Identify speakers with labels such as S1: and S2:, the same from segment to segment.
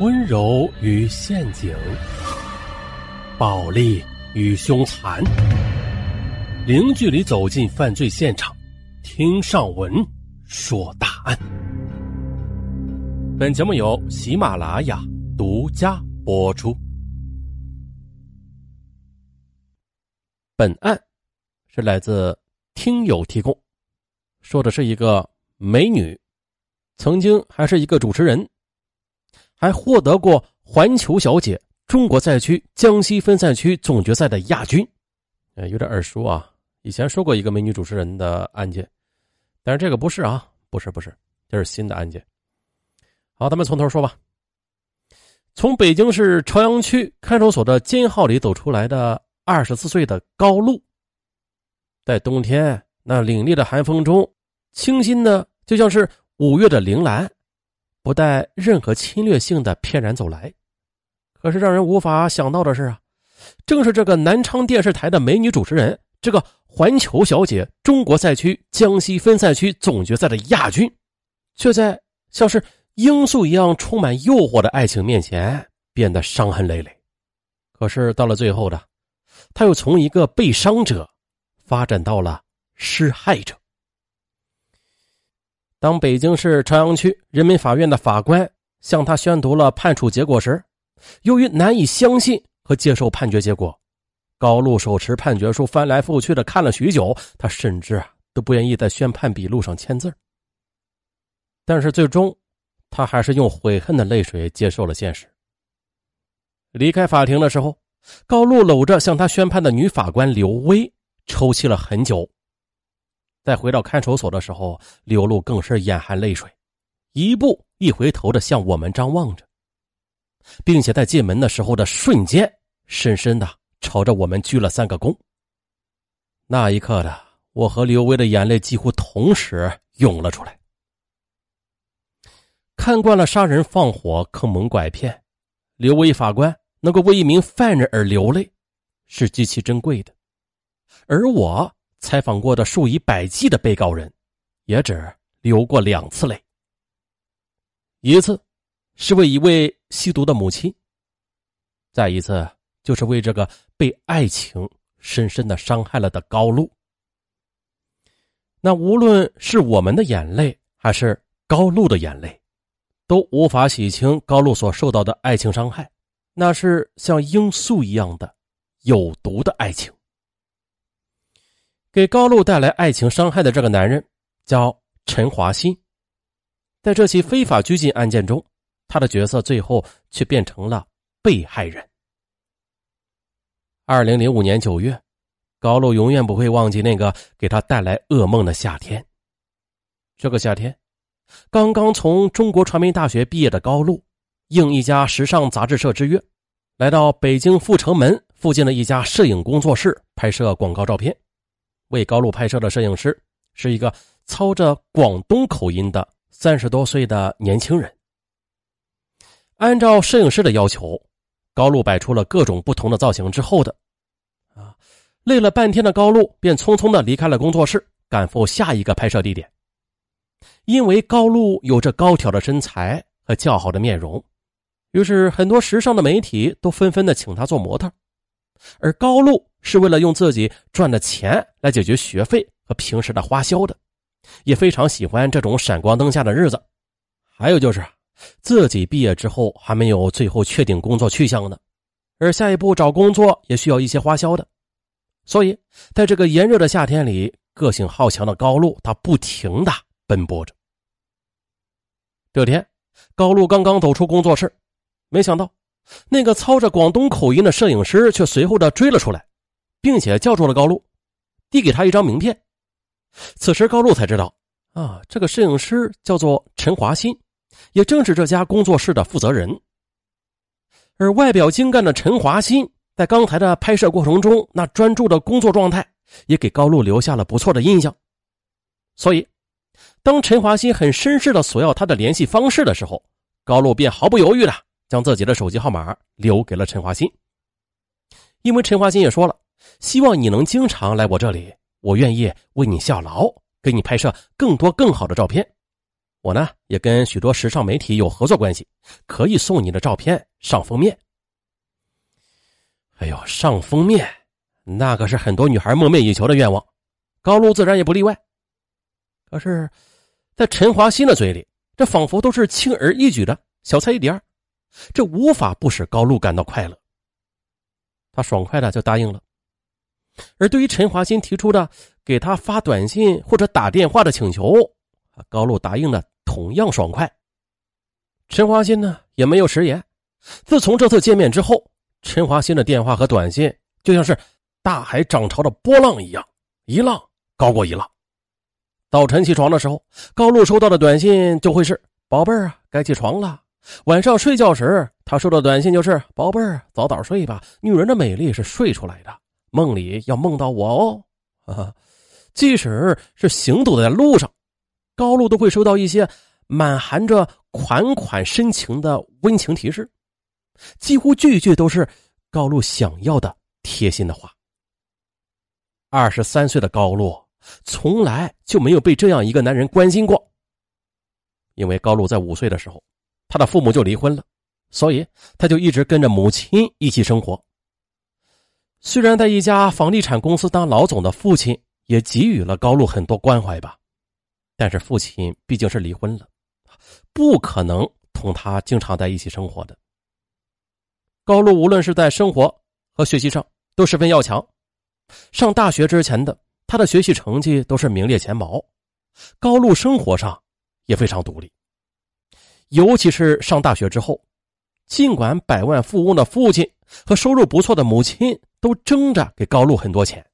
S1: 温柔与陷阱，暴力与凶残，零距离走进犯罪现场，听上文说大案。本节目由喜马拉雅独家播出。本案是来自听友提供，说的是一个美女，曾经还是一个主持人。还获得过环球小姐中国赛区江西分赛区总决赛的亚军，呃，有点耳熟啊。以前说过一个美女主持人的案件，但是这个不是啊，不是不是，这是新的案件。好，咱们从头说吧。从北京市朝阳区看守所的监号里走出来的二十四岁的高露，在冬天那凛冽的寒风中，清新的就像是五月的铃兰。不带任何侵略性的翩然走来，可是让人无法想到的是啊，正是这个南昌电视台的美女主持人，这个环球小姐中国赛区江西分赛区总决赛的亚军，却在像是罂粟一样充满诱惑的爱情面前变得伤痕累累。可是到了最后的，她又从一个被伤者发展到了施害者。当北京市朝阳区人民法院的法官向他宣读了判处结果时，由于难以相信和接受判决结果，高露手持判决书翻来覆去的看了许久，他甚至啊都不愿意在宣判笔录上签字。但是最终，他还是用悔恨的泪水接受了现实。离开法庭的时候，高露搂着向他宣判的女法官刘薇，抽泣了很久。在回到看守所的时候，刘露更是眼含泪水，一步一回头的向我们张望着，并且在进门的时候的瞬间，深深的朝着我们鞠了三个躬。那一刻的我和刘威的眼泪几乎同时涌了出来。看惯了杀人放火、坑蒙拐骗，刘威法官能够为一名犯人而流泪，是极其珍贵的，而我。采访过的数以百计的被告人，也只流过两次泪。一次是为一位吸毒的母亲，再一次就是为这个被爱情深深的伤害了的高露。那无论是我们的眼泪，还是高露的眼泪，都无法洗清高露所受到的爱情伤害。那是像罂粟一样的有毒的爱情。给高露带来爱情伤害的这个男人叫陈华新，在这起非法拘禁案件中，他的角色最后却变成了被害人。二零零五年九月，高露永远不会忘记那个给他带来噩梦的夏天。这个夏天，刚刚从中国传媒大学毕业的高露，应一家时尚杂志社之约，来到北京阜成门附近的一家摄影工作室拍摄广告照片。为高露拍摄的摄影师是一个操着广东口音的三十多岁的年轻人。按照摄影师的要求，高露摆出了各种不同的造型之后的，啊，累了半天的高露便匆匆的离开了工作室，赶赴下一个拍摄地点。因为高露有着高挑的身材和较好的面容，于是很多时尚的媒体都纷纷的请她做模特，而高露。是为了用自己赚的钱来解决学费和平时的花销的，也非常喜欢这种闪光灯下的日子。还有就是，自己毕业之后还没有最后确定工作去向呢，而下一步找工作也需要一些花销的，所以在这个炎热的夏天里，个性好强的高露他不停的奔波着。这天，高露刚刚走出工作室，没想到那个操着广东口音的摄影师却随后的追了出来。并且叫住了高露，递给他一张名片。此时高露才知道，啊，这个摄影师叫做陈华新，也正是这家工作室的负责人。而外表精干的陈华新，在刚才的拍摄过程中，那专注的工作状态，也给高露留下了不错的印象。所以，当陈华新很绅士的索要他的联系方式的时候，高露便毫不犹豫的将自己的手机号码留给了陈华新。因为陈华新也说了。希望你能经常来我这里，我愿意为你效劳，给你拍摄更多更好的照片。我呢也跟许多时尚媒体有合作关系，可以送你的照片上封面。哎呦，上封面，那可是很多女孩梦寐以求的愿望，高露自然也不例外。可是，在陈华新的嘴里，这仿佛都是轻而易举的小菜一碟这无法不使高露感到快乐。他爽快的就答应了。而对于陈华新提出的给他发短信或者打电话的请求，高露答应的同样爽快。陈华新呢也没有食言。自从这次见面之后，陈华新的电话和短信就像是大海涨潮的波浪一样，一浪高过一浪。早晨起床的时候，高露收到的短信就会是“宝贝儿啊，该起床了”。晚上睡觉时，他收到短信就是“宝贝儿，早点睡吧，女人的美丽是睡出来的，梦里要梦到我哦。”啊即使是行走在路上，高露都会收到一些满含着款款深情的温情提示，几乎句句都是高露想要的贴心的话。二十三岁的高露。从来就没有被这样一个男人关心过。因为高露在五岁的时候，他的父母就离婚了，所以他就一直跟着母亲一起生活。虽然在一家房地产公司当老总的父亲也给予了高露很多关怀吧，但是父亲毕竟是离婚了，不可能同他经常在一起生活的。高露无论是在生活和学习上都十分要强，上大学之前的。他的学习成绩都是名列前茅，高露生活上也非常独立。尤其是上大学之后，尽管百万富翁的父亲和收入不错的母亲都争着给高露很多钱，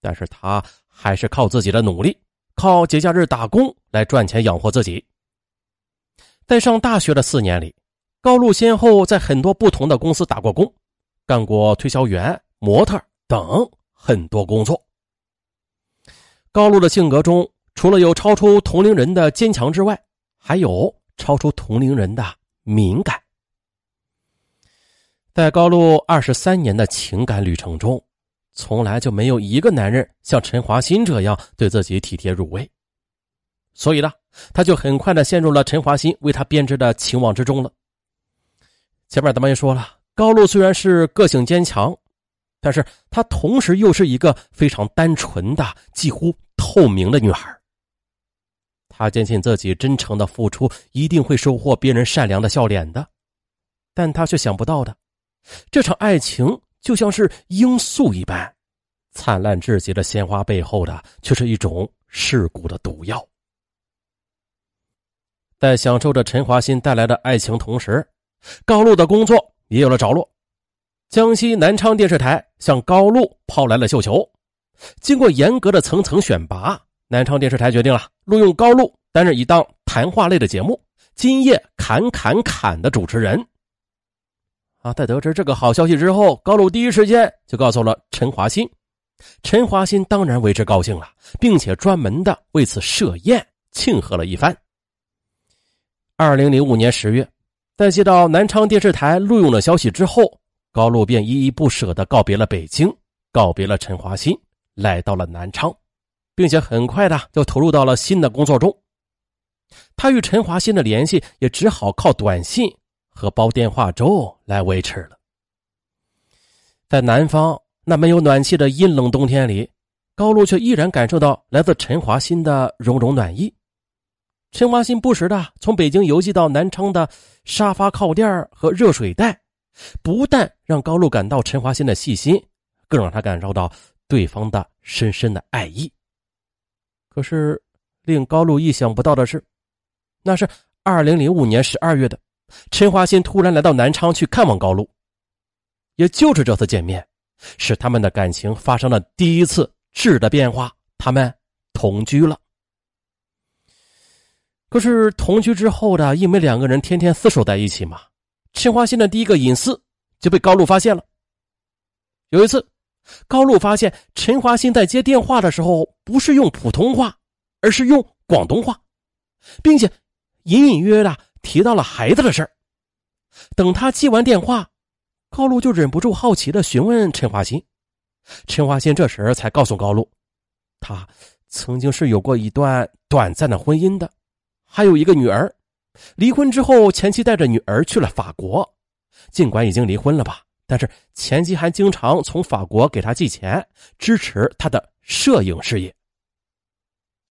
S1: 但是他还是靠自己的努力，靠节假日打工来赚钱养活自己。在上大学的四年里，高露先后在很多不同的公司打过工，干过推销员、模特等很多工作。高露的性格中，除了有超出同龄人的坚强之外，还有超出同龄人的敏感。在高露二十三年的情感旅程中，从来就没有一个男人像陈华新这样对自己体贴入微，所以呢，他就很快的陷入了陈华新为他编织的情网之中了。前面咱们也说了，高露虽然是个性坚强，但是她同时又是一个非常单纯的，几乎。透明的女孩，她坚信自己真诚的付出一定会收获别人善良的笑脸的，但她却想不到的，这场爱情就像是罂粟一般，灿烂至极的鲜花背后的却是一种世故的毒药。在享受着陈华新带来的爱情同时，高露的工作也有了着落。江西南昌电视台向高露抛来了绣球。经过严格的层层选拔，南昌电视台决定了录用高露担任一档谈话类的节目《今夜侃侃侃》的主持人。啊，在得知这个好消息之后，高露第一时间就告诉了陈华新。陈华新当然为之高兴了，并且专门的为此设宴庆贺了一番。二零零五年十月，在接到南昌电视台录用的消息之后，高露便依依不舍的告别了北京，告别了陈华新。来到了南昌，并且很快的就投入到了新的工作中。他与陈华新的联系也只好靠短信和煲电话粥来维持了。在南方那没有暖气的阴冷冬天里，高露却依然感受到来自陈华新的融融暖意。陈华新不时的从北京邮寄到南昌的沙发靠垫和热水袋，不但让高露感到陈华新的细心，更让他感受到。对方的深深的爱意。可是，令高露意想不到的是，那是二零零五年十二月的，陈华新突然来到南昌去看望高露。也就是这次见面，使他们的感情发生了第一次质的变化，他们同居了。可是同居之后的，因为两个人天天厮守在一起嘛，陈华新的第一个隐私就被高露发现了。有一次。高露发现陈华新在接电话的时候不是用普通话，而是用广东话，并且隐隐约约的提到了孩子的事儿。等他接完电话，高露就忍不住好奇的询问陈华新。陈华新这时才告诉高露，他曾经是有过一段短暂的婚姻的，还有一个女儿。离婚之后，前妻带着女儿去了法国。尽管已经离婚了吧，但是前妻还经常从法国给他寄钱，支持他的摄影事业。